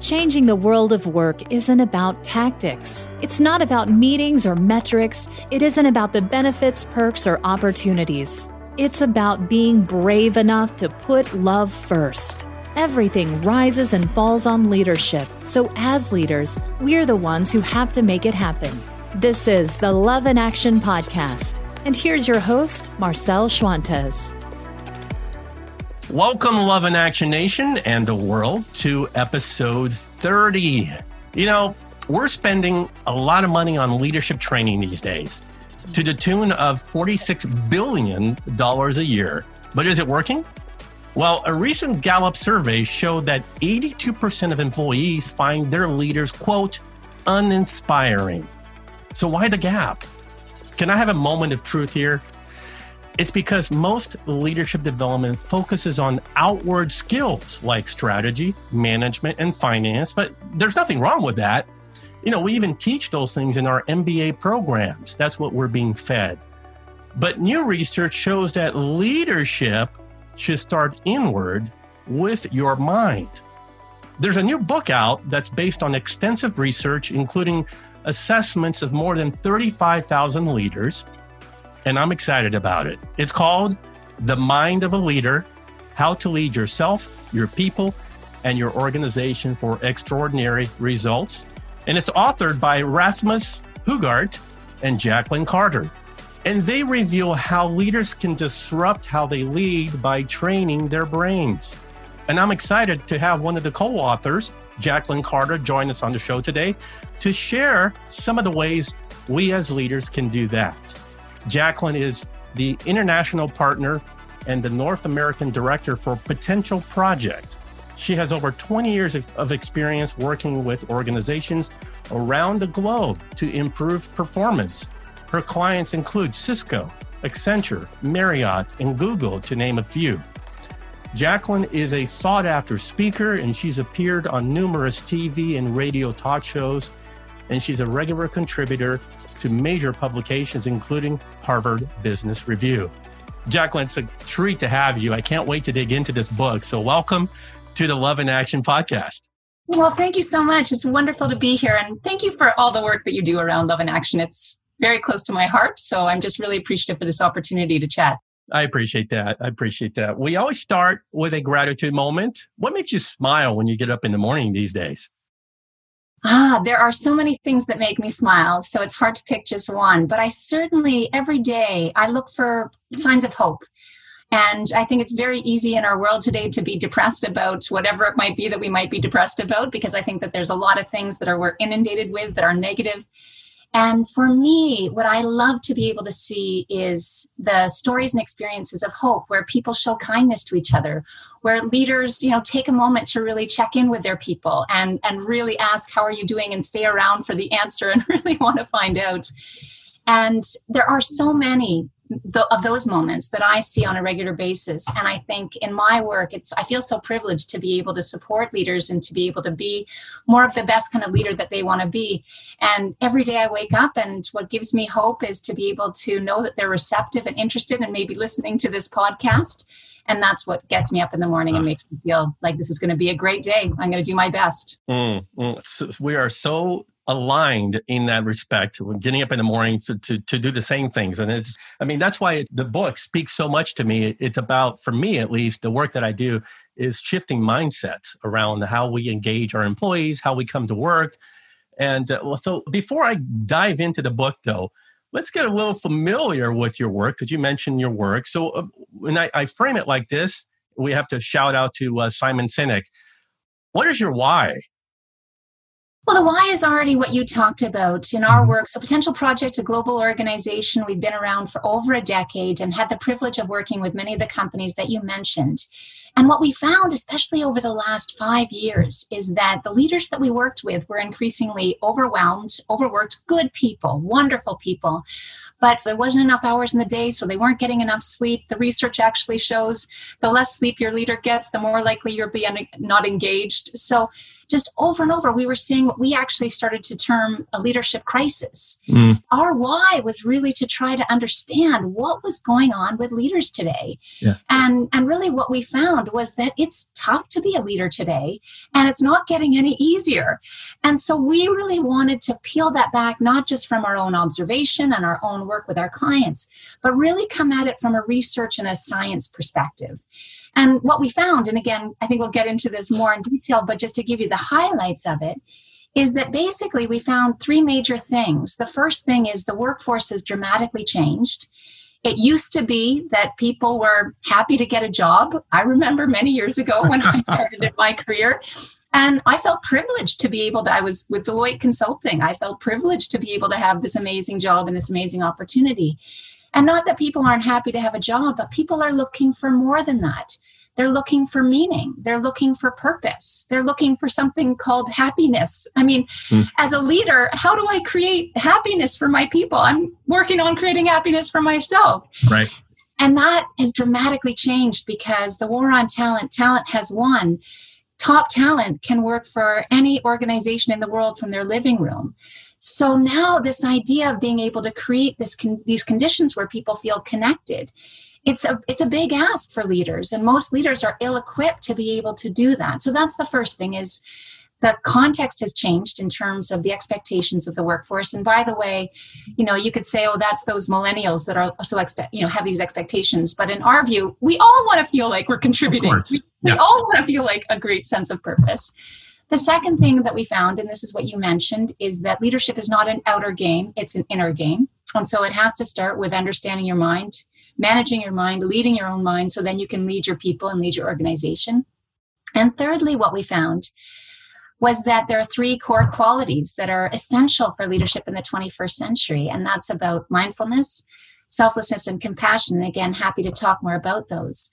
Changing the world of work isn't about tactics. It's not about meetings or metrics. It isn't about the benefits, perks, or opportunities. It's about being brave enough to put love first. Everything rises and falls on leadership. So, as leaders, we're the ones who have to make it happen. This is the Love in Action Podcast. And here's your host, Marcel Schwantes. Welcome, Love in Action Nation and the world, to episode 30. You know, we're spending a lot of money on leadership training these days to the tune of $46 billion a year. But is it working? Well, a recent Gallup survey showed that 82% of employees find their leaders, quote, uninspiring. So why the gap? Can I have a moment of truth here? It's because most leadership development focuses on outward skills like strategy, management, and finance, but there's nothing wrong with that. You know, we even teach those things in our MBA programs. That's what we're being fed. But new research shows that leadership should start inward with your mind. There's a new book out that's based on extensive research, including assessments of more than 35,000 leaders and I'm excited about it. It's called The Mind of a Leader How to Lead Yourself, Your People, and Your Organization for Extraordinary Results. And it's authored by Rasmus Hougaard and Jacqueline Carter. And they reveal how leaders can disrupt how they lead by training their brains. And I'm excited to have one of the co authors, Jacqueline Carter, join us on the show today to share some of the ways we as leaders can do that. Jacqueline is the international partner and the North American director for Potential Project. She has over 20 years of experience working with organizations around the globe to improve performance. Her clients include Cisco, Accenture, Marriott, and Google, to name a few. Jacqueline is a sought after speaker and she's appeared on numerous TV and radio talk shows, and she's a regular contributor to major publications, including Harvard Business Review. Jacqueline, it's a treat to have you. I can't wait to dig into this book. So, welcome to the Love in Action podcast. Well, thank you so much. It's wonderful to be here. And thank you for all the work that you do around Love in Action. It's very close to my heart. So, I'm just really appreciative for this opportunity to chat. I appreciate that. I appreciate that. We always start with a gratitude moment. What makes you smile when you get up in the morning these days? Ah, there are so many things that make me smile, so it's hard to pick just one. But I certainly, every day, I look for signs of hope. And I think it's very easy in our world today to be depressed about whatever it might be that we might be depressed about, because I think that there's a lot of things that are we're inundated with that are negative. And for me, what I love to be able to see is the stories and experiences of hope where people show kindness to each other, where leaders, you know, take a moment to really check in with their people and and really ask how are you doing and stay around for the answer and really want to find out. And there are so many of those moments that I see on a regular basis. And I think in my work, it's I feel so privileged to be able to support leaders and to be able to be more of the best kind of leader that they want to be. And every day I wake up, and what gives me hope is to be able to know that they're receptive and interested and maybe listening to this podcast. And that's what gets me up in the morning and makes me feel like this is going to be a great day. I'm going to do my best. Mm, mm. So we are so aligned in that respect getting up in the morning to, to, to do the same things. And it's i mean that's why the book speaks so much to me. It's about for me at least the work that i do is shifting mindsets around how we engage our employees how we come to work. And uh, so before i dive into the book though let's get a little familiar with your work because you mentioned your work. So uh, when I, I, frame it like this we have to shout out to uh, simon sinek. What is your why well, the why is already what you talked about in our mm-hmm. work. So, Potential Project, a global organization, we've been around for over a decade and had the privilege of working with many of the companies that you mentioned. And what we found, especially over the last five years, is that the leaders that we worked with were increasingly overwhelmed, overworked, good people, wonderful people, but there wasn't enough hours in the day, so they weren't getting enough sleep. The research actually shows the less sleep your leader gets, the more likely you're being not engaged. So just over and over, we were seeing what we actually started to term a leadership crisis. Mm. Our why was really to try to understand what was going on with leaders today. Yeah. And, and really, what we found was that it's tough to be a leader today, and it's not getting any easier. And so, we really wanted to peel that back, not just from our own observation and our own work with our clients, but really come at it from a research and a science perspective. And what we found, and again, I think we'll get into this more in detail, but just to give you the highlights of it, is that basically we found three major things. The first thing is the workforce has dramatically changed. It used to be that people were happy to get a job. I remember many years ago when I started in my career. And I felt privileged to be able to, I was with Deloitte Consulting. I felt privileged to be able to have this amazing job and this amazing opportunity. And not that people aren't happy to have a job, but people are looking for more than that. They're looking for meaning. They're looking for purpose. They're looking for something called happiness. I mean, mm. as a leader, how do I create happiness for my people? I'm working on creating happiness for myself. Right. And that has dramatically changed because the war on talent, talent has won. Top talent can work for any organization in the world from their living room. So now this idea of being able to create this con- these conditions where people feel connected, it's a it's a big ask for leaders, and most leaders are ill-equipped to be able to do that. So that's the first thing is the context has changed in terms of the expectations of the workforce. And by the way, you know, you could say, oh, that's those millennials that are so expect, you know, have these expectations. But in our view, we all want to feel like we're contributing. We, yeah. we all want to feel like a great sense of purpose. The second thing that we found, and this is what you mentioned, is that leadership is not an outer game, it's an inner game. And so it has to start with understanding your mind, managing your mind, leading your own mind, so then you can lead your people and lead your organization. And thirdly, what we found was that there are three core qualities that are essential for leadership in the 21st century, and that's about mindfulness, selflessness, and compassion. And again, happy to talk more about those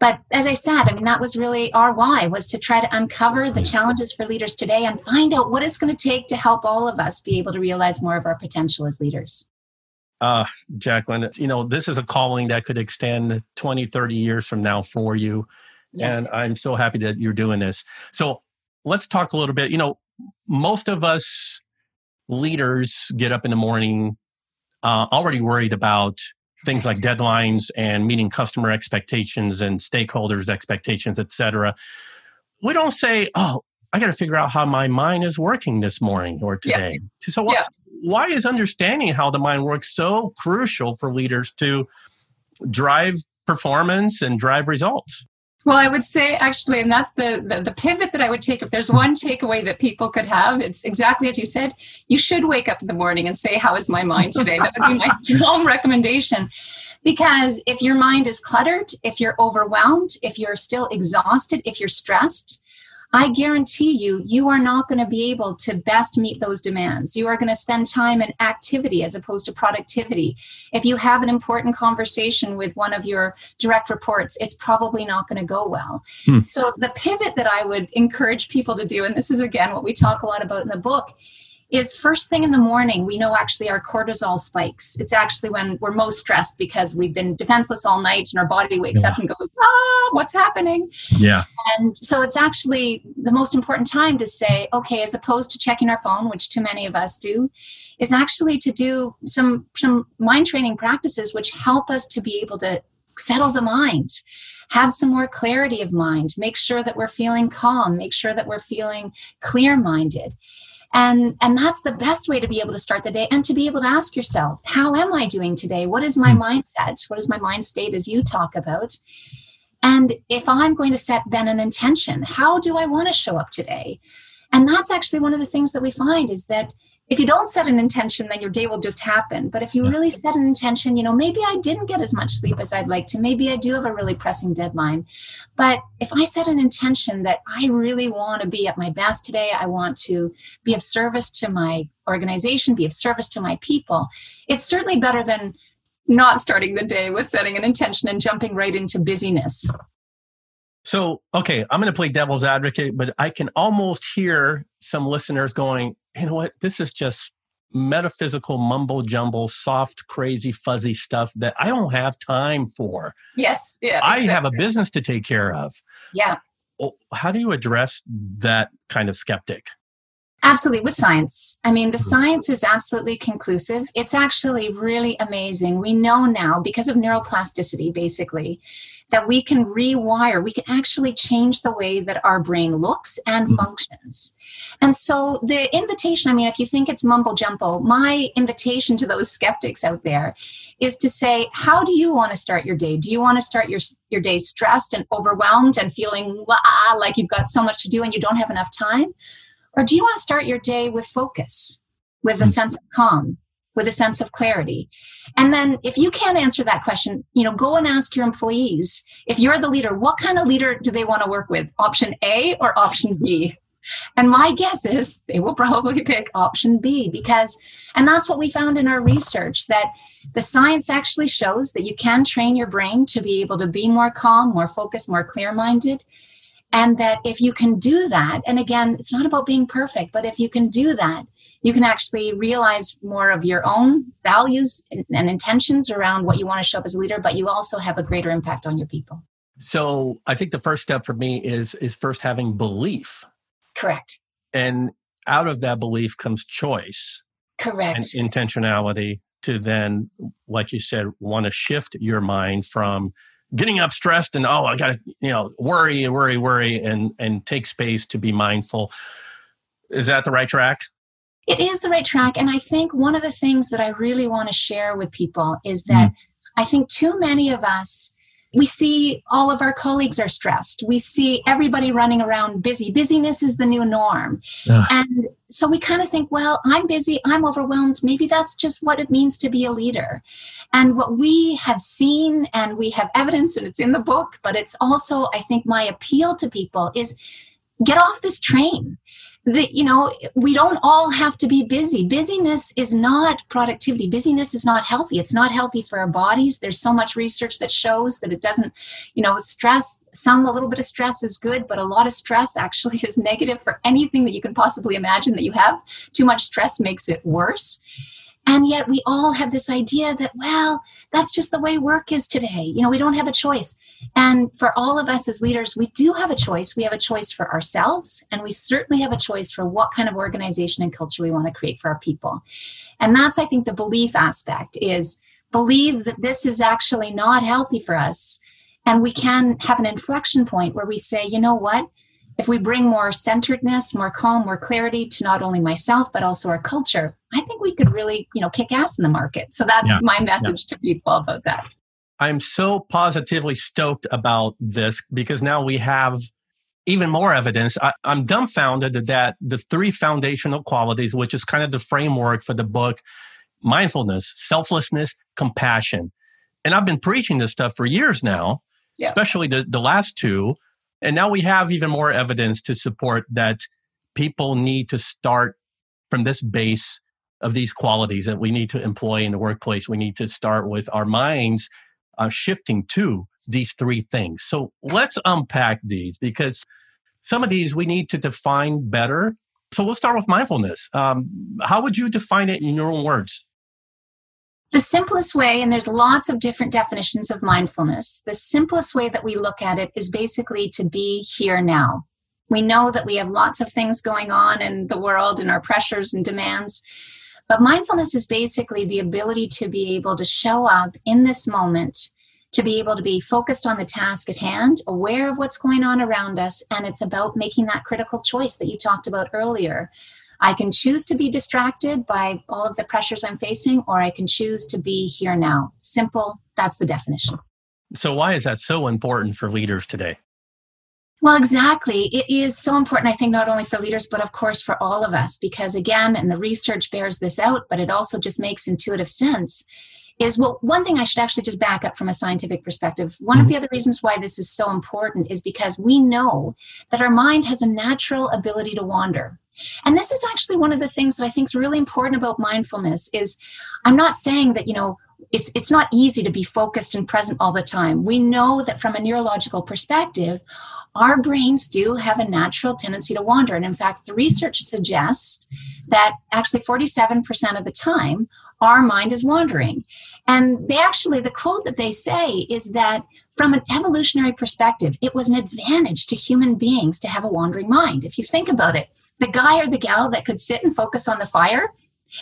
but as i said i mean that was really our why was to try to uncover the challenges for leaders today and find out what it's going to take to help all of us be able to realize more of our potential as leaders uh, Jacqueline, you know, this is a calling that could extend 20, 30 years from now for you. Yeah. And I'm so happy that you're doing this. So let's talk a little bit. You know, most of us leaders get up in the morning uh, already worried about things like deadlines and meeting customer expectations and stakeholders expectations etc we don't say oh i got to figure out how my mind is working this morning or today yeah. so why, yeah. why is understanding how the mind works so crucial for leaders to drive performance and drive results well, I would say actually, and that's the, the, the pivot that I would take. If there's one takeaway that people could have, it's exactly as you said. You should wake up in the morning and say, "How is my mind today?" That would be my strong recommendation. Because if your mind is cluttered, if you're overwhelmed, if you're still exhausted, if you're stressed, I guarantee you, you are not going to be able to best meet those demands. You are going to spend time in activity as opposed to productivity. If you have an important conversation with one of your direct reports, it's probably not going to go well. Hmm. So, the pivot that I would encourage people to do, and this is again what we talk a lot about in the book, is first thing in the morning, we know actually our cortisol spikes. It's actually when we're most stressed because we've been defenseless all night and our body wakes yeah. up and goes, ah, what's happening? Yeah. And so it's actually the most important time to say, okay, as opposed to checking our phone, which too many of us do, is actually to do some, some mind training practices which help us to be able to settle the mind have some more clarity of mind make sure that we're feeling calm make sure that we're feeling clear minded and and that's the best way to be able to start the day and to be able to ask yourself how am i doing today? What is my hmm. mindset? What is my mind state as you talk about? And if i'm going to set then an intention how do i want to show up today? And that's actually one of the things that we find is that if you don't set an intention, then your day will just happen. But if you really set an intention, you know, maybe I didn't get as much sleep as I'd like to. Maybe I do have a really pressing deadline. But if I set an intention that I really want to be at my best today, I want to be of service to my organization, be of service to my people, it's certainly better than not starting the day with setting an intention and jumping right into busyness. So, okay, I'm going to play devil's advocate, but I can almost hear some listeners going, you know what, this is just metaphysical mumbo jumbo, soft, crazy, fuzzy stuff that I don't have time for. Yes. Yeah. I have a business to take care of. Yeah. How do you address that kind of skeptic? Absolutely, with science. I mean, the Mhm. science is absolutely conclusive. It's actually really amazing. We know now, because of neuroplasticity, basically, that we can rewire, we can actually change the way that our brain looks and Mhm. functions. And so, the invitation I mean, if you think it's mumbo jumbo, my invitation to those skeptics out there is to say, how do you want to start your day? Do you want to start your, your day stressed and overwhelmed and feeling "Wah," like you've got so much to do and you don't have enough time? Or do you want to start your day with focus, with a Mm. sense of calm, with a sense of clarity? And then if you can't answer that question, you know, go and ask your employees. If you're the leader, what kind of leader do they want to work with? Option A or option B? And my guess is they will probably pick option B because, and that's what we found in our research that the science actually shows that you can train your brain to be able to be more calm, more focused, more clear minded. And that if you can do that, and again, it's not about being perfect, but if you can do that, you can actually realize more of your own values and, and intentions around what you want to show up as a leader, but you also have a greater impact on your people. So I think the first step for me is is first having belief. Correct. And out of that belief comes choice Correct. and intentionality to then, like you said, want to shift your mind from getting up stressed and oh I gotta, you know, worry, worry, worry, and and take space to be mindful. Is that the right track? It is the right track. And I think one of the things that I really want to share with people is that mm. I think too many of us, we see all of our colleagues are stressed. We see everybody running around busy. Busyness is the new norm. And so we kind of think, well, I'm busy, I'm overwhelmed. Maybe that's just what it means to be a leader. And what we have seen, and we have evidence, and it's in the book, but it's also, I think, my appeal to people is get off this train that you know we don't all have to be busy. Busyness is not productivity. Busyness is not healthy. It's not healthy for our bodies. There's so much research that shows that it doesn't you know stress some a little bit of stress is good but a lot of stress actually is negative for anything that you can possibly imagine that you have. Too much stress makes it worse. And yet we all have this idea that well that's just the way work is today. You know we don't have a choice and for all of us as leaders, we do have a choice. We have a choice for ourselves, and we certainly have a choice for what kind of organization and culture we want to create for our people. And that's, I think, the belief aspect is believe that this is actually not healthy for us. And we can have an inflection point where we say, you know what? If we bring more centeredness, more calm, more clarity to not only myself, but also our culture, I think we could really, you know, kick ass in the market. So that's Yeah. my message to people about that. I'm so positively stoked about this because now we have even more evidence. I, I'm dumbfounded that the three foundational qualities, which is kind of the framework for the book mindfulness, selflessness, compassion. And I've been preaching this stuff for years now, Yeah. especially the, the last two. And now we have even more evidence to support that people need to start from this base of these qualities that we need to employ in the workplace. We need to start with our minds uh, shifting to these three things. So let's unpack these because some of these we need to define better. So we'll start with mindfulness. Um, how would you define it in your own words? The simplest way, and there's lots of different definitions of mindfulness, the simplest way that we look at it is basically to be here now. We know that we have lots of things going on in the world and our pressures and demands, but mindfulness is basically the ability to be able to show up in this moment, to be able to be focused on the task at hand, aware of what's going on around us, and it's about making that critical choice that you talked about earlier. I can choose to be distracted by all of the pressures I'm facing, or I can choose to be here now. Simple, that's the definition. So why is that so important for leaders today? Well, exactly. It is so important, I think, not only for leaders, but of course for all of us, because again, and the research bears this out, but it also just makes intuitive sense. Is well, one thing I should actually just back up from a scientific perspective. One of mm-hmm. the other reasons why this is so important is because we know that our mind has a natural ability to wander. And this is actually one of the things that I think is really important about mindfulness is I'm not saying that, you know, it's it's not easy to be focused and present all the time. We know that from a neurological perspective, our brains do have a natural tendency to wander. And in fact, the research suggests that actually 47% of the time, our mind is wandering. And they actually, the quote that they say is that from an evolutionary perspective, it was an advantage to human beings to have a wandering mind. If you think about it, the guy or the gal that could sit and focus on the fire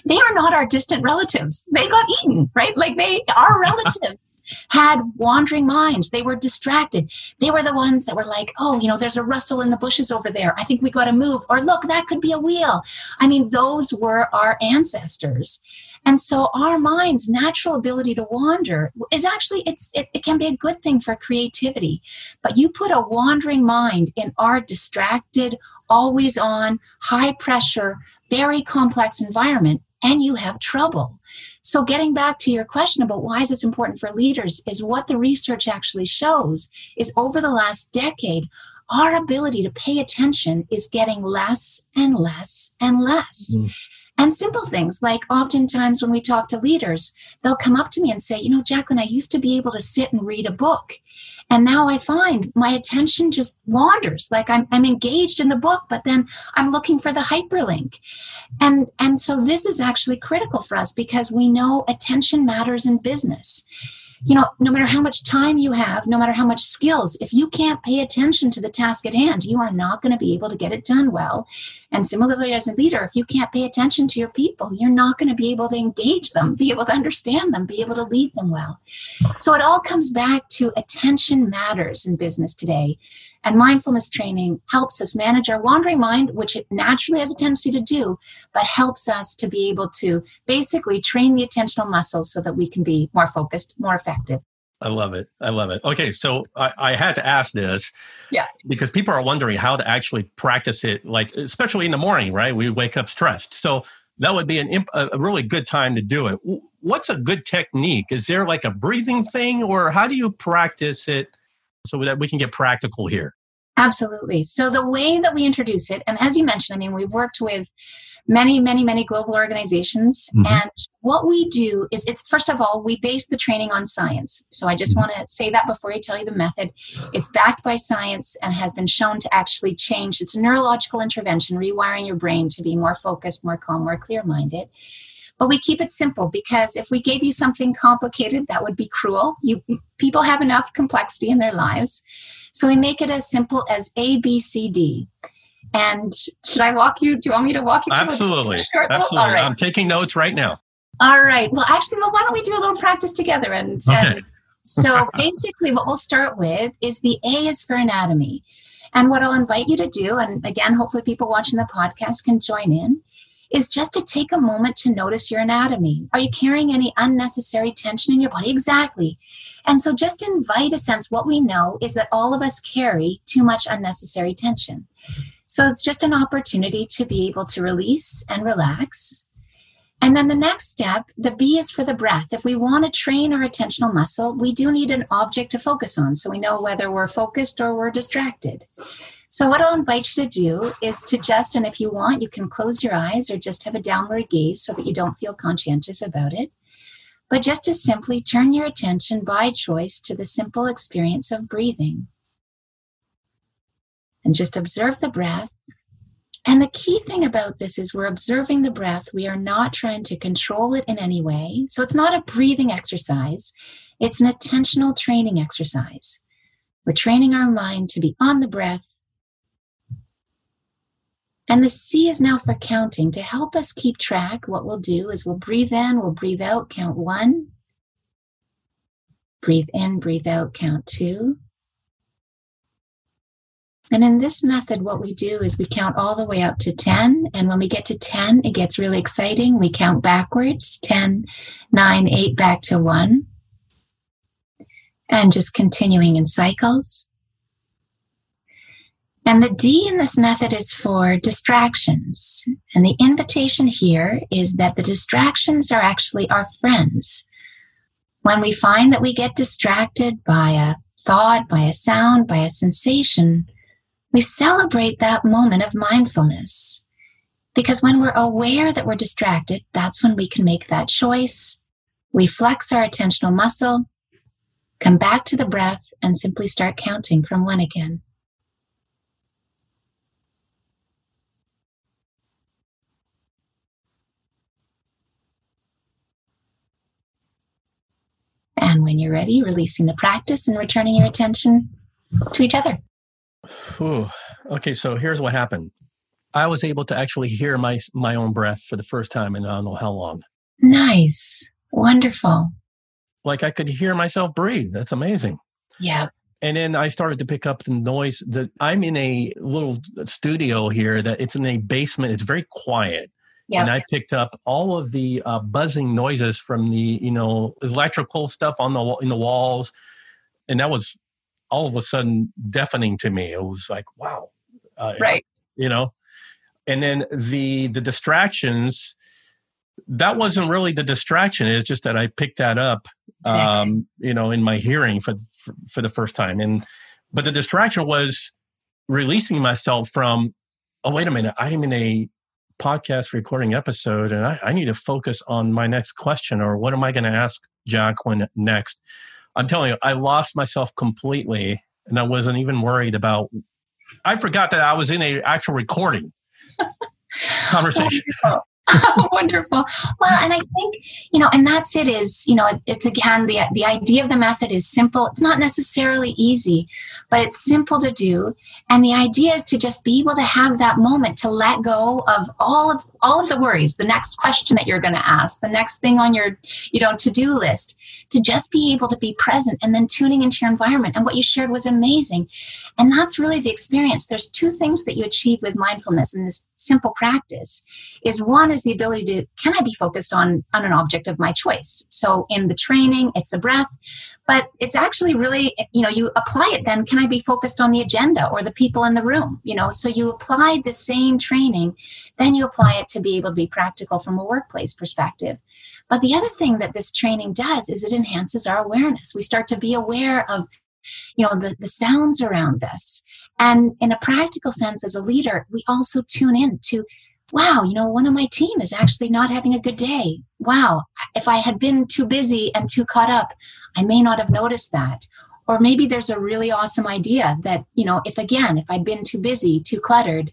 they are not our distant relatives. They got eaten, right? Like they, our relatives had wandering minds. They were distracted. They were the ones that were like, oh, you know, there's a rustle in the bushes over there. I think we got to move. Or look, that could be a wheel. I mean, those were our ancestors. And so our mind's natural ability to wander is actually, it's, it, it can be a good thing for creativity. But you put a wandering mind in our distracted, always on, high pressure, very complex environment and you have trouble. So, getting back to your question about why is this important for leaders, is what the research actually shows is over the last decade, our ability to pay attention is getting less and less and less. Mm. And simple things like oftentimes when we talk to leaders, they'll come up to me and say, You know, Jacqueline, I used to be able to sit and read a book. And now I find my attention just wanders. Like I'm, I'm engaged in the book, but then I'm looking for the hyperlink. And, and so this is actually critical for us because we know attention matters in business you know, no matter how much time you have, no matter how much skills, if you can't pay attention to the task at hand, you are not going to be able to get it done well. And similarly, as a leader, if you can't pay attention to your people, you're not going to be able to engage them, be able to understand them, be able to lead them well. So it all comes back to attention matters in business today. And mindfulness training helps us manage our wandering mind, which it naturally has a tendency to do, but helps us to be able to basically train the attentional muscles so that we can be more focused, more effective. I love it. I love it. Okay, so I, I, had to ask this, yeah, because people are wondering how to actually practice it, like especially in the morning, right? We wake up stressed, so that would be an a really good time to do it. What's a good technique? Is there like a breathing thing, or how do you practice it? So that we can get practical here. Absolutely. So the way that we introduce it, and as you mentioned, I mean, we've worked with many, many, many global organizations. Mm-hmm. And what we do is it's first of all, we base the training on science. So I just mm-hmm. want to say that before I tell you the method. It's backed by science and has been shown to actually change. It's a neurological intervention, rewiring your brain to be more focused, more calm, more clear minded. But we keep it simple because if we gave you something complicated, that would be cruel. You people have enough complexity in their lives. So we make it as simple as A, B, C, D. And should I walk you? Do you want me to walk you through Absolutely. Absolutely. Right. I'm taking notes right now. All right. Well, actually, well, why don't we do a little practice together? And, okay. and so basically, what we'll start with is the A is for anatomy. And what I'll invite you to do, and again, hopefully people watching the podcast can join in, is just to take a moment to notice your anatomy. Are you carrying any unnecessary tension in your body? Exactly. And so just invite a sense what we know is that all of us carry too much unnecessary tension. So it's just an opportunity to be able to release and relax. And then the next step, the B is for the breath. If we want to train our attentional muscle, we do need an object to focus on so we know whether we're focused or we're distracted. So, what I'll invite you to do is to just, and if you want, you can close your eyes or just have a downward gaze so that you don't feel conscientious about it. But just to simply turn your attention by choice to the simple experience of breathing. And just observe the breath. And the key thing about this is we're observing the breath. We are not trying to control it in any way. So it's not a breathing exercise, it's an attentional training exercise. We're training our mind to be on the breath and the C is now for counting. To help us keep track, what we'll do is we'll breathe in, we'll breathe out, count one. Breathe in, breathe out, count two. And in this method, what we do is we count all the way up to 10. And when we get to 10, it gets really exciting. We count backwards 10, 9, 8, back to 1. And just continuing in cycles. And the D in this method is for distractions. And the invitation here is that the distractions are actually our friends. When we find that we get distracted by a thought, by a sound, by a sensation, we celebrate that moment of mindfulness. Because when we're aware that we're distracted, that's when we can make that choice. We flex our attentional muscle, come back to the breath, and simply start counting from one again. And when you're ready, releasing the practice and returning your attention to each other. Ooh. Okay, so here's what happened. I was able to actually hear my my own breath for the first time in I don't know how long. Nice. Wonderful. Like I could hear myself breathe. That's amazing. Yeah. And then I started to pick up the noise that I'm in a little studio here that it's in a basement. It's very quiet. Yeah. And I picked up all of the uh, buzzing noises from the, you know, electrical stuff on the in the walls, and that was all of a sudden deafening to me. It was like, wow, uh, right? You know, and then the the distractions. That wasn't really the distraction. It's just that I picked that up, exactly. um, you know, in my hearing for, for for the first time. And but the distraction was releasing myself from. Oh wait a minute! I am in a podcast recording episode and I, I, need to focus on my next question or what am I going to ask Jacqueline next? I'm telling you, I lost myself completely and I wasn't even worried about I forgot that I was in a actual recording conversation. Wonderful. Well, and I think, you know, and that's it is, you know, it, it's again, the, the idea of the method is simple. It's not necessarily easy, but it's simple to do. And the idea is to just be able to have that moment to let go of all of all of the worries, the next question that you're going to ask, the next thing on your, you know, to-do list, to just be able to be present and then tuning into your environment. And what you shared was amazing. And that's really the experience. There's two things that you achieve with mindfulness in this simple practice. Is one is the ability to can I be focused on on an object of my choice? So in the training, it's the breath, but it's actually really you know you apply it then can i be focused on the agenda or the people in the room you know so you apply the same training then you apply it to be able to be practical from a workplace perspective but the other thing that this training does is it enhances our awareness we start to be aware of you know the, the sounds around us and in a practical sense as a leader we also tune in to wow, you know, one of my team is actually not having a good day. Wow, if I had been too busy and too caught up, I may not have noticed that. Or maybe there's a really awesome idea that, you know, if again, if I'd been too busy, too cluttered,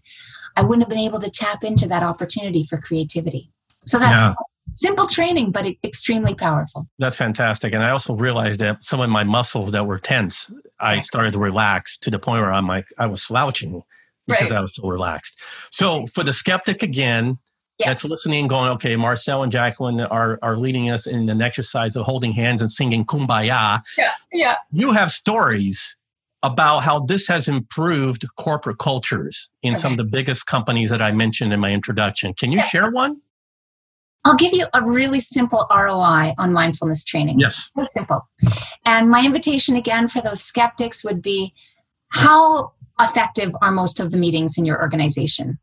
I wouldn't have been able to tap into that opportunity for creativity. So that's yeah. simple training, but extremely powerful. That's fantastic. And I also realized that some of my muscles that were tense. I started to relax to the point where I'm like, I was slouching because right. I was so relaxed. So for the skeptic again, yeah. that's listening going, okay, Marcel and Jacqueline are, are leading us in an exercise of holding hands and singing kumbaya. Yeah, yeah. You have stories about how this has improved corporate cultures in okay. some of the biggest companies that I mentioned in my introduction. Can you yeah. share one? I'll give you a really simple ROI on mindfulness training. Yes. So simple. And my invitation again for those skeptics would be how effective are most of the meetings in your organization?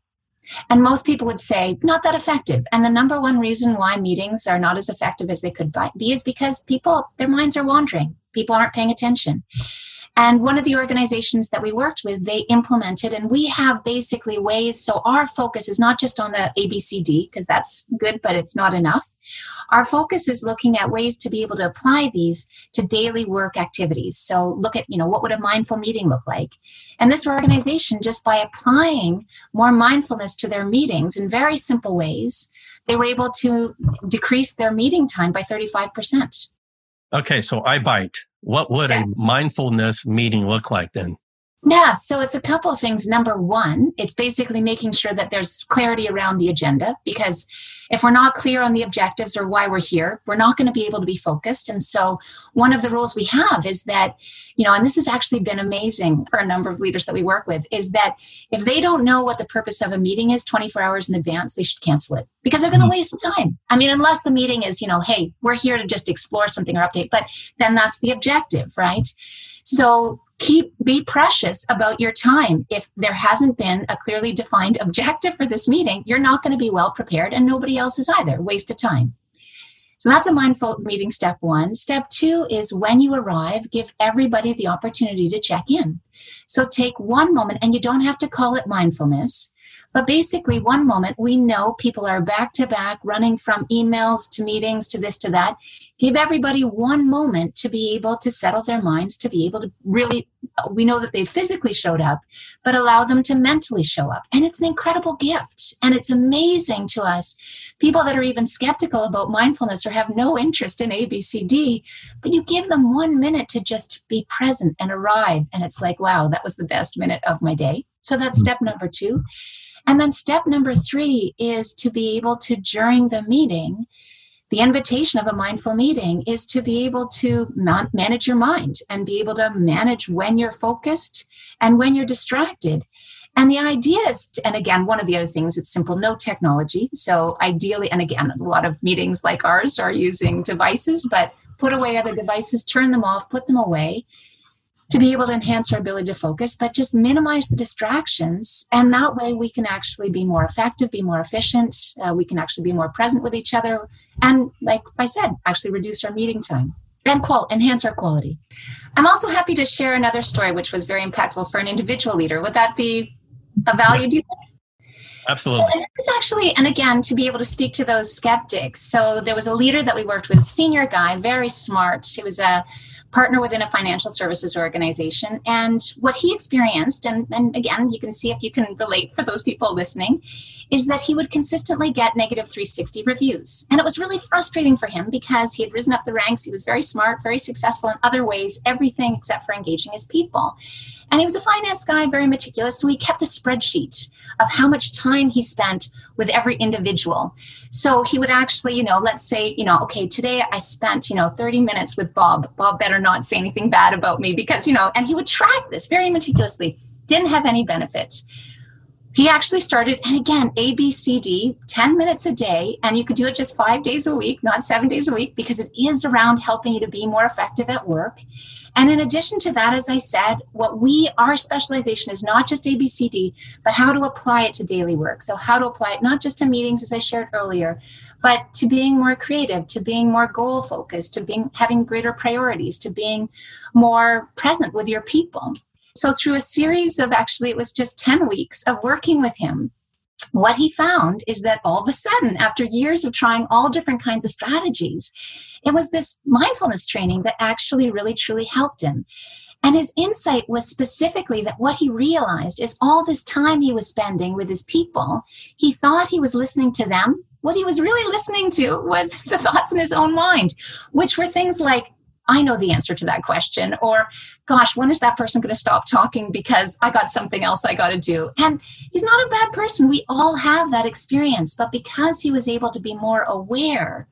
And most people would say, not that effective. And the number one reason why meetings are not as effective as they could be is because people, their minds are wandering. People aren't paying attention. And one of the organizations that we worked with, they implemented, and we have basically ways. So our focus is not just on the ABCD, because that's good, but it's not enough. Our focus is looking at ways to be able to apply these to daily work activities. So look at, you know, what would a mindful meeting look like? And this organization, just by applying more mindfulness to their meetings in very simple ways, they were able to decrease their meeting time by 35%. Okay, so I bite. What would a mindfulness meeting look like then? Yeah, so it's a couple of things. Number one, it's basically making sure that there's clarity around the agenda because if we're not clear on the objectives or why we're here, we're not going to be able to be focused. And so, one of the rules we have is that, you know, and this has actually been amazing for a number of leaders that we work with, is that if they don't know what the purpose of a meeting is 24 hours in advance, they should cancel it because they're going to mm-hmm. waste time. I mean, unless the meeting is, you know, hey, we're here to just explore something or update, but then that's the objective, right? So, keep be precious about your time. If there hasn't been a clearly defined objective for this meeting you're not going to be well prepared and nobody else is either. Waste of time. So that's a mindful meeting step one. Step two is when you arrive give everybody the opportunity to check in. So take one moment and you don't have to call it mindfulness But basically, one moment we know people are back to back, running from emails to meetings to this to that. Give everybody one moment to be able to settle their minds, to be able to really, we know that they physically showed up, but allow them to mentally show up. And it's an incredible gift. And it's amazing to us, people that are even skeptical about mindfulness or have no interest in ABCD, but you give them one minute to just be present and arrive. And it's like, wow, that was the best minute of my day. So that's mm-hmm. step number two. And then step number three is to be able to, during the meeting, the invitation of a mindful meeting is to be able to man- manage your mind and be able to manage when you're focused and when you're distracted. And the idea is, to, and again, one of the other things, it's simple, no technology. So ideally, and again, a lot of meetings like ours are using devices, but put away other devices, turn them off, put them away, to be able to enhance our ability to focus, but just minimize the distractions. And that way we can actually be more effective, be more efficient. Uh, we can actually be more present with each other. And like I said, actually reduce our meeting time and qual- enhance our quality. I'm also happy to share another story, which was very impactful for an individual leader. Would that be a value, yes. do you think? Absolutely. So this actually, and again, to be able to speak to those skeptics. So there was a leader that we worked with, senior guy, very smart. He was a partner within a financial services organization. And what he experienced, and, and again, you can see if you can relate for those people listening, is that he would consistently get negative 360 reviews. And it was really frustrating for him because he had risen up the ranks. He was very smart, very successful in other ways, everything except for engaging his people. And he was a finance guy, very meticulous. So he kept a spreadsheet of how much time he spent with every individual. So he would actually, you know, let's say, you know, okay, today I spent, you know, 30 minutes with Bob. Bob better not say anything bad about me because, you know, and he would track this very meticulously. Didn't have any benefit. He actually started, and again, ABCD, 10 minutes a day, and you could do it just five days a week, not seven days a week, because it is around helping you to be more effective at work. And in addition to that, as I said, what we, our specialization is not just ABCD, but how to apply it to daily work. So, how to apply it not just to meetings, as I shared earlier, but to being more creative, to being more goal focused, to being having greater priorities, to being more present with your people. So, through a series of actually, it was just 10 weeks of working with him, what he found is that all of a sudden, after years of trying all different kinds of strategies, it was this mindfulness training that actually really truly helped him. And his insight was specifically that what he realized is all this time he was spending with his people, he thought he was listening to them. What he was really listening to was the thoughts in his own mind, which were things like, I know the answer to that question. Or, gosh, when is that person going to stop talking because I got something else I got to do? And he's not a bad person. We all have that experience. But because he was able to be more aware,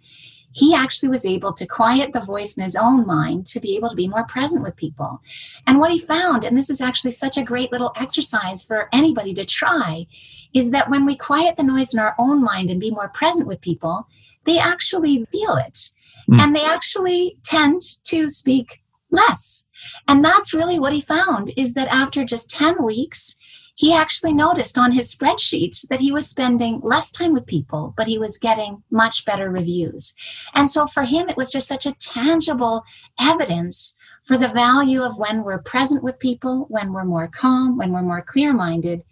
he actually was able to quiet the voice in his own mind to be able to be more present with people. And what he found, and this is actually such a great little exercise for anybody to try, is that when we quiet the noise in our own mind and be more present with people, they actually feel it Mm. And they actually tend to speak less. And that's really what he found is that after just 10 weeks, he actually noticed on his spreadsheet that he was spending less time with people, but he was getting much better reviews. And so for him, it was just such a tangible evidence for the value of when we're present with people, when we're more calm, when we're more clear minded.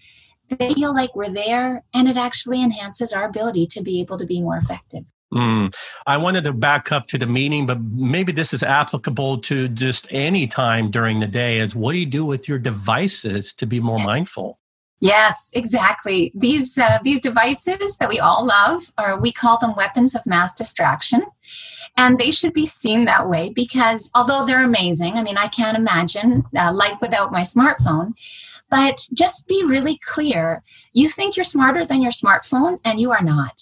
They feel like we're there, and it actually enhances our ability to be able to be more effective. Mm. I wanted to back up to the meeting, but maybe this is applicable to just any time during the day. Is what do you do with your devices to be more yes. mindful? Yes, exactly. These uh, these devices that we all love, or we call them weapons of mass distraction, and they should be seen that way because although they're amazing, I mean, I can't imagine uh, life without my smartphone. But just be really clear. You think you're smarter than your smartphone, and you are not.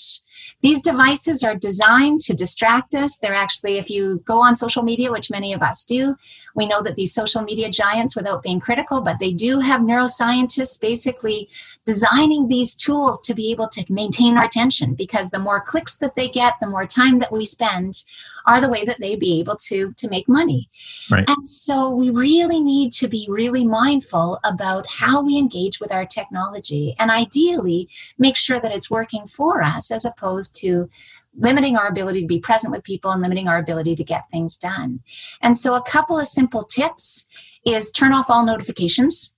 These devices are designed to distract us. They're actually, if you go on social media, which many of us do, we know that these social media giants, without being critical, but they do have neuroscientists basically designing these tools to be able to maintain our attention because the more clicks that they get, the more time that we spend are the way that they be able to to make money. Right. And so we really need to be really mindful about how we engage with our technology and ideally make sure that it's working for us as opposed to limiting our ability to be present with people and limiting our ability to get things done. And so a couple of simple tips is turn off all notifications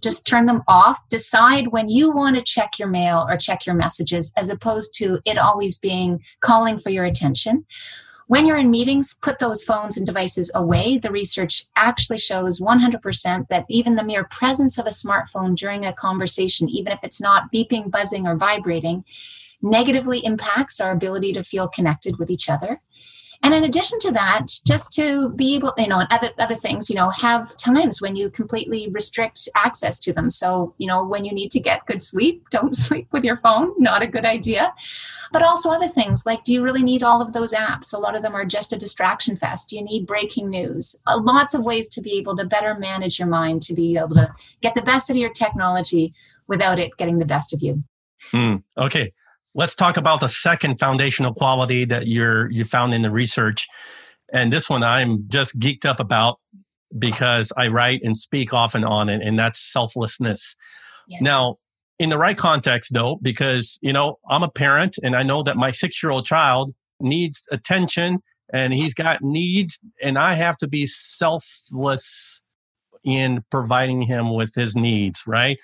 just turn them off. Decide when you want to check your mail or check your messages as opposed to it always being calling for your attention. When you're in meetings, put those phones and devices away. The research actually shows 100% that even the mere presence of a smartphone during a conversation, even if it's not beeping, buzzing, or vibrating, negatively impacts our ability to feel connected with each other. And in addition to that, just to be able, you know, and other, other things, you know, have times when you completely restrict access to them. So, you know, when you need to get good sleep, don't sleep with your phone, not a good idea. But also other things like, do you really need all of those apps? A lot of them are just a distraction fest. Do you need breaking news? Uh, lots of ways to be able to better manage your mind, to be able to get the best of your technology without it getting the best of you. Mm, okay let's talk about the second foundational quality that you're you found in the research. And this one i'm just geeked up about because i write and speak often on it and that's selflessness. Yes. now in the right context though because you know i'm a parent and i know that my six year old child needs attention and he's got needs and i have to be selfless in providing him with his needs right?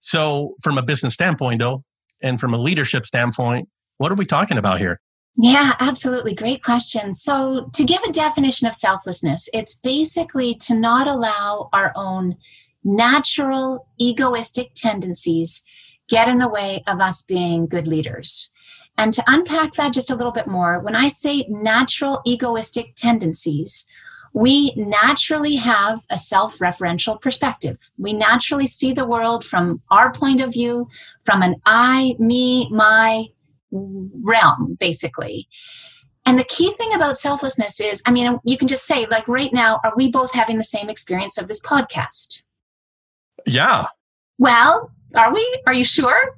So from a business standpoint though and from a leadership standpoint, what are we talking about here? Yeah, absolutely. Great question. So, to give a definition of selflessness, it's basically to not allow our own natural egoistic tendencies get in the way of us being good leaders. And to unpack that just a little bit more, when I say natural egoistic tendencies, we naturally have a self referential perspective. We naturally see the world from our point of view, from an I, me, my realm, basically. And the key thing about selflessness is I mean, you can just say, like, right now, are we both having the same experience of this podcast? Yeah. Well, are we? Are you sure?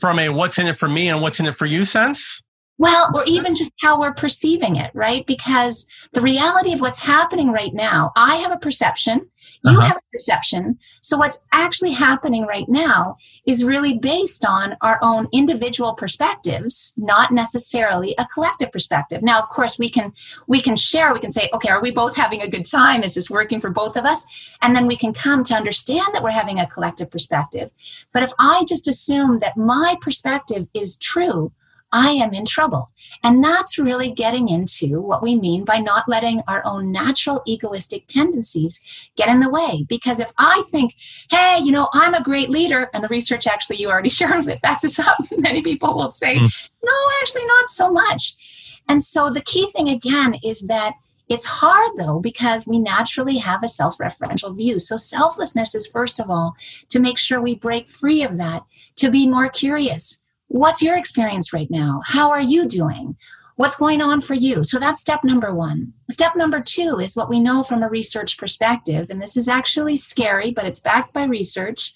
From a what's in it for me and what's in it for you sense? Well, or even just how we're perceiving it, right? Because the reality of what's happening right now, I have a perception, you uh-huh. have a perception. So what's actually happening right now is really based on our own individual perspectives, not necessarily a collective perspective. Now, of course, we can we can share, we can say, okay, are we both having a good time? Is this working for both of us? And then we can come to understand that we're having a collective perspective. But if I just assume that my perspective is true, I am in trouble. And that's really getting into what we mean by not letting our own natural egoistic tendencies get in the way. Because if I think, hey, you know, I'm a great leader, and the research actually you already shared it backs us up, many people will say, mm. no, actually, not so much. And so the key thing again is that it's hard though because we naturally have a self referential view. So, selflessness is first of all to make sure we break free of that, to be more curious, What's your experience right now? How are you doing? What's going on for you? So that's step number one. Step number two is what we know from a research perspective, and this is actually scary, but it's backed by research,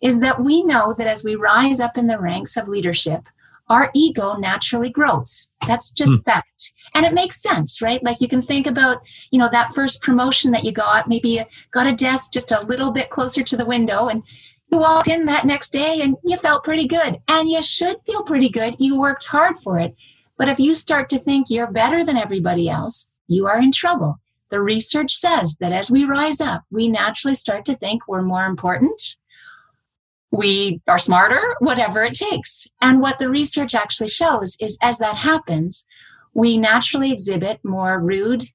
is that we know that as we rise up in the ranks of leadership, our ego naturally grows. That's just mm. fact. And it makes sense, right? Like you can think about, you know, that first promotion that you got, maybe you got a desk just a little bit closer to the window and you walked in that next day and you felt pretty good. And you should feel pretty good. You worked hard for it. But if you start to think you're better than everybody else, you are in trouble. The research says that as we rise up, we naturally start to think we're more important, we are smarter, whatever it takes. And what the research actually shows is as that happens, we naturally exhibit more rude,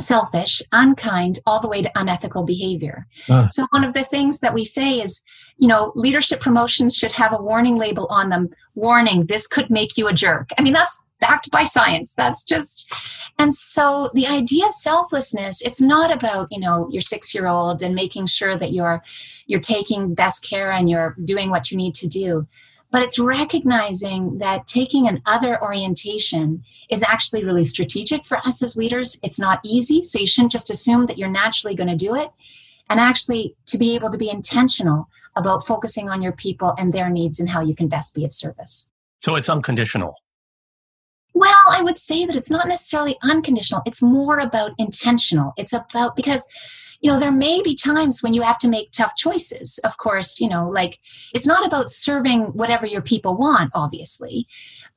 selfish, unkind, all the way to unethical behavior. Uh. So, one of the things that we say is, you know, leadership promotions should have a warning label on them warning, this could make you a jerk. I mean, that's backed by science. That's just, and so the idea of selflessness, it's not about, you know, your six year old and making sure that you're, you're taking best care and you're doing what you need to do but it's recognizing that taking an other orientation is actually really strategic for us as leaders. It's not easy, so you shouldn't just assume that you're naturally going to do it. And actually, to be able to be intentional about focusing on your people and their needs and how you can best be of service. So it's unconditional. Well, I would say that it's not necessarily unconditional. It's more about intentional. It's about because you know, there may be times when you have to make tough choices. Of course, you know, like it's not about serving whatever your people want, obviously,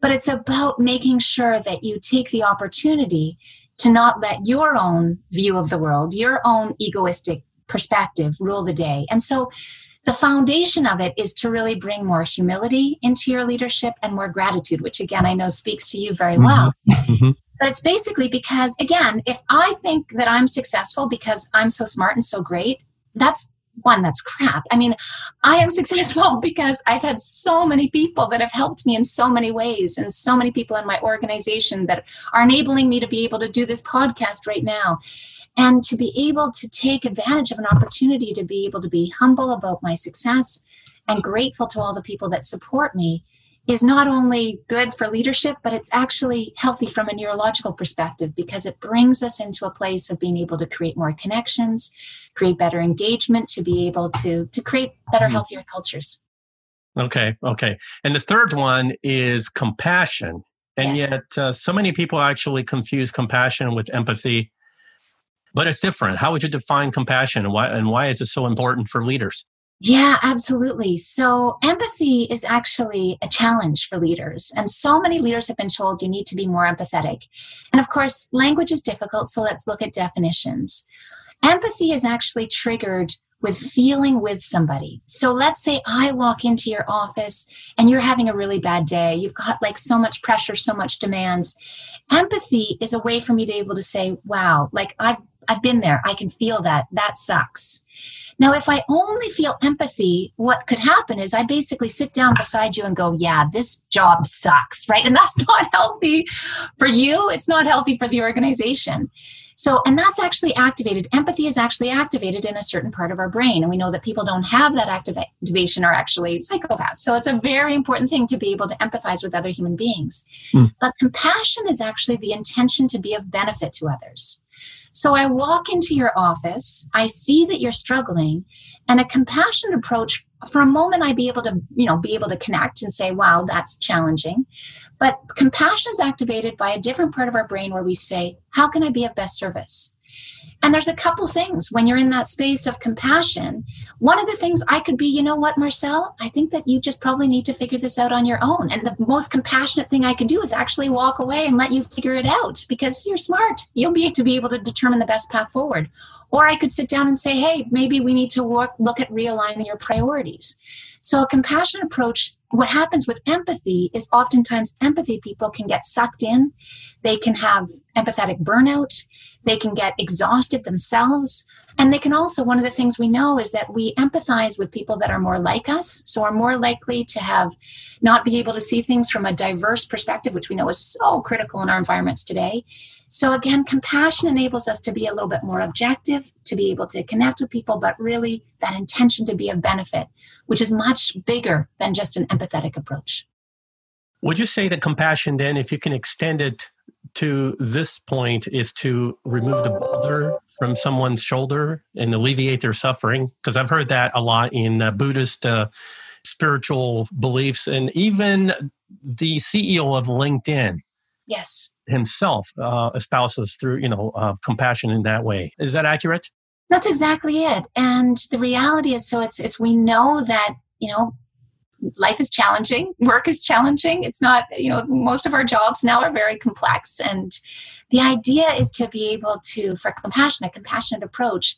but it's about making sure that you take the opportunity to not let your own view of the world, your own egoistic perspective rule the day. And so the foundation of it is to really bring more humility into your leadership and more gratitude, which again, I know speaks to you very mm-hmm. well. Mm-hmm. But it's basically because, again, if I think that I'm successful because I'm so smart and so great, that's one, that's crap. I mean, I am successful because I've had so many people that have helped me in so many ways, and so many people in my organization that are enabling me to be able to do this podcast right now and to be able to take advantage of an opportunity to be able to be humble about my success and grateful to all the people that support me is not only good for leadership, but it's actually healthy from a neurological perspective because it brings us into a place of being able to create more connections, create better engagement, to be able to to create better, mm-hmm. healthier cultures. Okay, okay. And the third one is compassion. And yes. yet, uh, so many people actually confuse compassion with empathy but it's different. How would you define compassion and why, and why is it so important for leaders? Yeah, absolutely. So, empathy is actually a challenge for leaders. And so many leaders have been told you need to be more empathetic. And of course, language is difficult, so let's look at definitions. Empathy is actually triggered with feeling with somebody. So let's say I walk into your office and you're having a really bad day. You've got like so much pressure, so much demands. Empathy is a way for me to be able to say, wow, like I've I've been there. I can feel that. That sucks. Now, if I only feel empathy, what could happen is I basically sit down beside you and go, Yeah, this job sucks, right? And that's not healthy for you. It's not healthy for the organization. So, and that's actually activated. Empathy is actually activated in a certain part of our brain. And we know that people don't have that activation are actually psychopaths. So, it's a very important thing to be able to empathize with other human beings. Mm. But compassion is actually the intention to be of benefit to others. So I walk into your office, I see that you're struggling, and a compassionate approach for a moment I'd be able to, you know, be able to connect and say, wow, that's challenging. But compassion is activated by a different part of our brain where we say, how can I be of best service? And there's a couple things when you're in that space of compassion. One of the things I could be, you know what, Marcel, I think that you just probably need to figure this out on your own. And the most compassionate thing I can do is actually walk away and let you figure it out because you're smart. You'll be to be able to determine the best path forward. Or I could sit down and say, hey, maybe we need to work, look at realigning your priorities. So, a compassionate approach, what happens with empathy is oftentimes empathy people can get sucked in. They can have empathetic burnout. They can get exhausted themselves. And they can also, one of the things we know is that we empathize with people that are more like us. So are more likely to have not be able to see things from a diverse perspective, which we know is so critical in our environments today. So again, compassion enables us to be a little bit more objective, to be able to connect with people, but really that intention to be of benefit, which is much bigger than just an empathetic approach. Would you say that compassion, then, if you can extend it to this point is to remove the boulder from someone's shoulder and alleviate their suffering? Because i've heard that a lot in uh, buddhist uh, spiritual beliefs and even the ceo of linkedin. Yes himself uh, espouses through you know uh, compassion in that way. Is that accurate? That's exactly it. And the reality is so it's it's we know that you know life is challenging work is challenging. It's not you know most of our jobs now are very complex. And the idea is to be able to for compassion a compassionate approach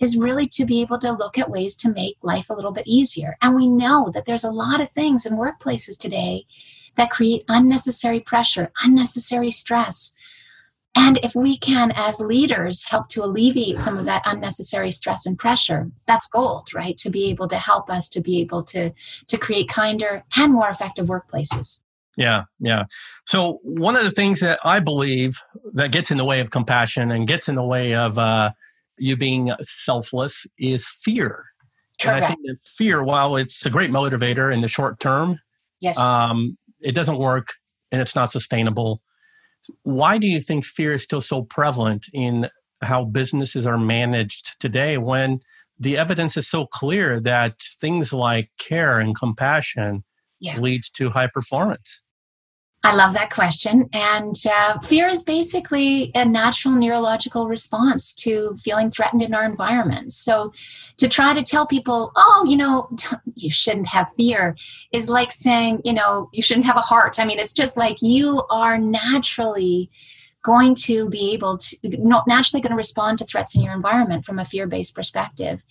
is really to be able to look at ways to make life a little bit easier. And we know that there's a lot of things in workplaces today that create unnecessary pressure unnecessary stress and if we can, as leaders, help to alleviate some of that unnecessary stress and pressure, that's gold, right? To be able to help us to be able to, to create kinder and more effective workplaces. Yeah, yeah. So one of the things that I believe that gets in the way of compassion and gets in the way of uh, you being selfless is fear. Correct. And I think that fear, while it's a great motivator in the short term, yes, um, it doesn't work and it's not sustainable why do you think fear is still so prevalent in how businesses are managed today when the evidence is so clear that things like care and compassion yeah. leads to high performance? I love that question. And uh, fear is basically a natural neurological response to feeling threatened in our environment. So to try to tell people, oh, you know, you shouldn't have fear is like saying, you know, you shouldn't have a heart. I mean, it's just like you are naturally going to be able to not naturally going to respond to threats in your environment from a fear-based perspective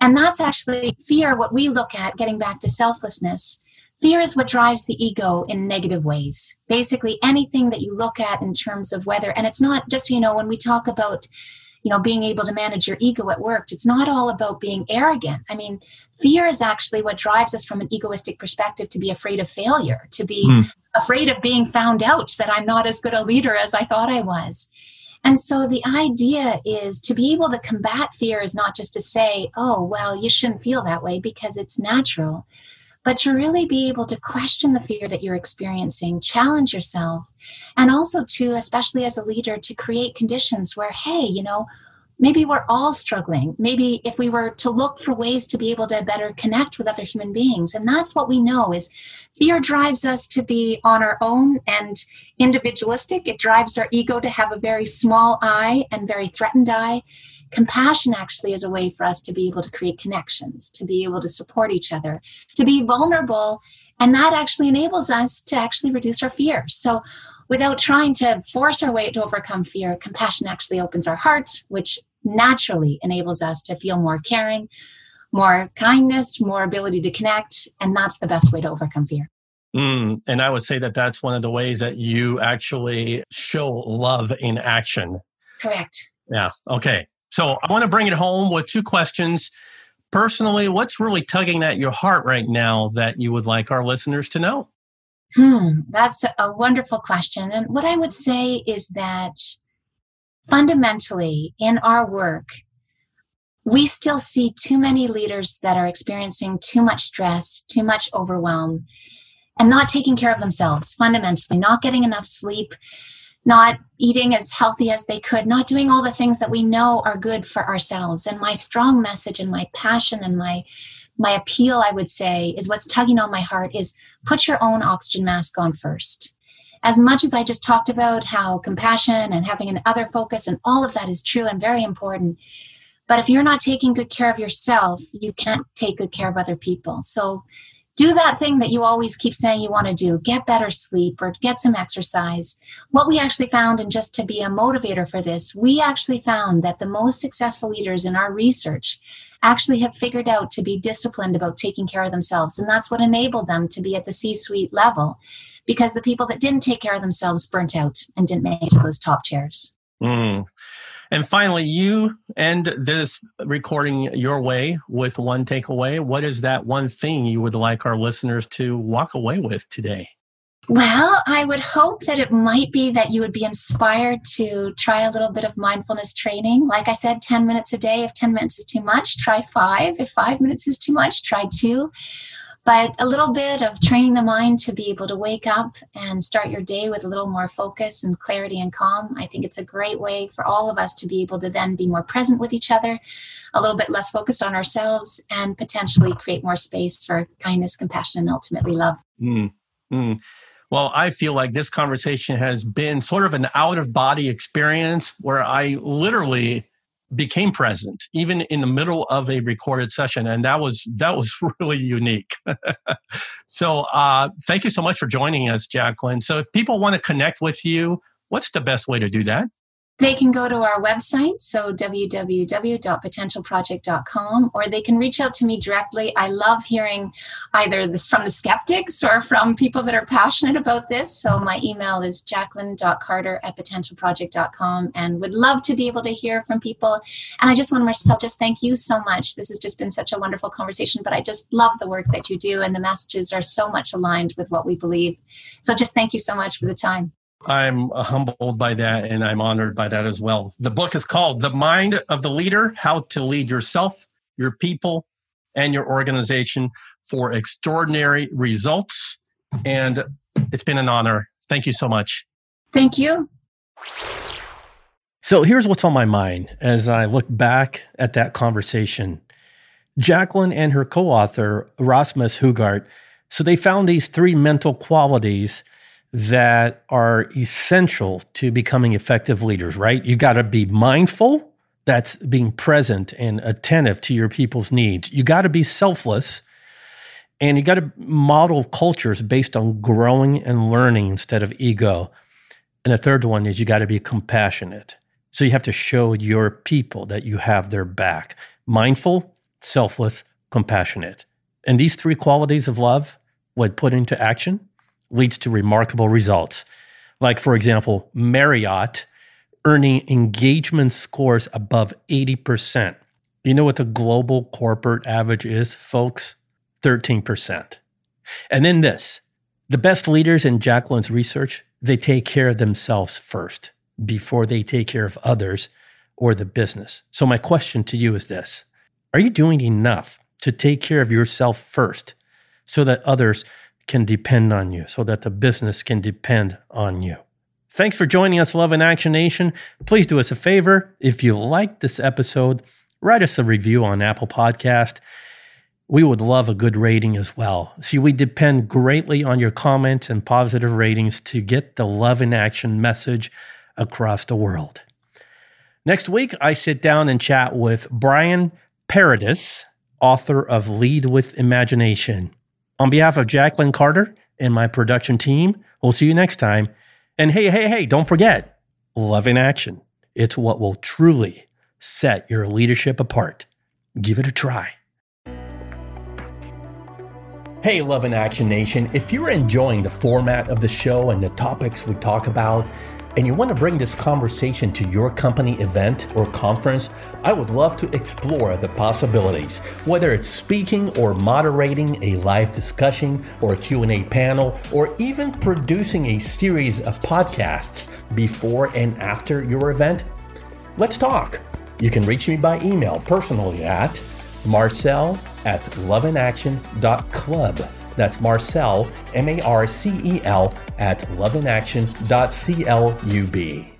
and that's actually fear what we look at getting back to selflessness fear is what drives the ego in negative ways. Basically anything that you look at in terms of whether and it's not just you know when we talk about you know being able to manage your ego at work it's not all about being arrogant. I mean fear is actually what drives us from an egoistic perspective to be afraid of failure to be mm. afraid of being found out that i'm not as good a leader as i thought i was. And so the idea is to be able to combat fear is not just to say oh well you shouldn't feel that way because it's natural but to really be able to question the fear that you're experiencing, challenge yourself, and also to, especially as a leader, to create conditions where, hey, you know, maybe we're all struggling. Maybe if we were to look for ways to be able to better connect with other human beings. And that's what we know is fear drives us to be on our own and individualistic. It drives our ego to have a very small eye and very threatened eye compassion actually is a way for us to be able to create connections, to be able to support each other, to be vulnerable. And that actually enables us to actually reduce our fears. So, without trying to force our way to overcome fear, compassion actually opens our hearts, which naturally enables us to feel more caring, more kindness, more ability to connect. And that's the best way to overcome fear. Mm, and I would say that that's one of the ways that you actually show love in action. Correct. Yeah. Okay. So I want to bring it home with two questions. Personally, what's really tugging at your heart right now that you would like our listeners to know? Hmm, that's a wonderful question. And what I would say is that fundamentally in our work, we still see too many leaders that are experiencing too much stress, too much overwhelm, and not taking care of themselves fundamentally, not getting enough sleep, not eating as healthy as they could, not doing all the things that we know are good for ourselves. And my strong message and my passion and my my appeal, I would say, is what's tugging on my heart is put your own oxygen mask on first. As much as I just talked about how compassion and having an other focus and all of that is true and very important. But if you're not taking good care of yourself, you can't take good care of other people. So do that thing that you always keep saying you want to do get better sleep or get some exercise what we actually found and just to be a motivator for this we actually found that the most successful leaders in our research actually have figured out to be disciplined about taking care of themselves and that's what enabled them to be at the c suite level because the people that didn't take care of themselves burnt out and didn't make it to those top chairs mm. And finally, you end this recording your way with one takeaway. What is that one thing you would like our listeners to walk away with today? Well, I would hope that it might be that you would be inspired to try a little bit of mindfulness training. Like I said, 10 minutes a day. If 10 minutes is too much, try five. If five minutes is too much, try two but a little bit of training the mind to be able to wake up and start your day with a little more focus and clarity and calm. I think it's a great way for all of us to be able to then be more present with each other, a little bit less focused on ourselves, and potentially create more space for kindness, compassion, and ultimately love. Mm, mm. Well, I feel like this conversation has been sort of an out of body experience where I literally became present even in the middle of a recorded session and that was that was really unique. So uh, thank you so much for joining us jacqueline. So if people want to connect with you what's the best way to do that they can go to our website, so www.potentialproject.com, or they can reach out to me directly. I love hearing either this from the skeptics or from people that are passionate about this. So my email is jacqueline.carter at potentialproject.com and would love to be able to hear from people. And I just want to just thank you so much. This has just been such a wonderful conversation, but I just love the work that you do and the messages are so much aligned with what we believe. So just thank you so much for the time. I'm humbled by that and I'm honored by that as well. The book is called The Mind of the Leader How to Lead Yourself, Your People, and Your Organization for Extraordinary Results. And it's been an honor. Thank you so much. Thank you. So here's what's on my mind as I look back at that conversation. Jacqueline and her co author, Rasmus Hougaard, so they found these three mental qualities that are essential to becoming effective leaders, right? You got to be mindful, that's being present and attentive to your people's needs. You got to be selfless, and you got to model cultures based on growing and learning instead of ego. And the third one is you got to be compassionate. So you have to show your people that you have their back mindful, selfless, compassionate. And these three qualities of love, when put into action, leads to remarkable results. Like, for example, Marriott earning engagement scores above 80%. You know what the global corporate average is, folks? 13%. And then this the best leaders in Jacqueline's research, they take care of themselves first before they take care of others or the business. So, my question to you is this Are you doing enough to take care of yourself first so that others can depend on you, so that the business can depend on you? Thanks for joining us, Love in Action Nation. Please do us a favor. If you like this episode, write us a review on Apple Podcast. We would love a good rating as well. See, we depend greatly on your comments and positive ratings to get the Love in Action message across the world. Next week, I sit down and chat with Brian Paradis, author of Lead with Imagination. On behalf of Jacqueline Carter and my production team, we'll see you next time. And hey, hey, hey, don't forget love in action. It's what will truly set your leadership apart. Give it a try. Hey, Love in Action Nation. If you're enjoying the format of the show and the topics we talk about, and you want to bring this conversation to your company event or conference, I would love to explore the possibilities. Whether it's speaking or moderating a live discussion or a Q&A panel or even producing a series of podcasts before and after your event, let's talk. You can reach me by email personally at marcel at loveinaction.club. That's Marcel, M A R C E L, at loveinaction.club.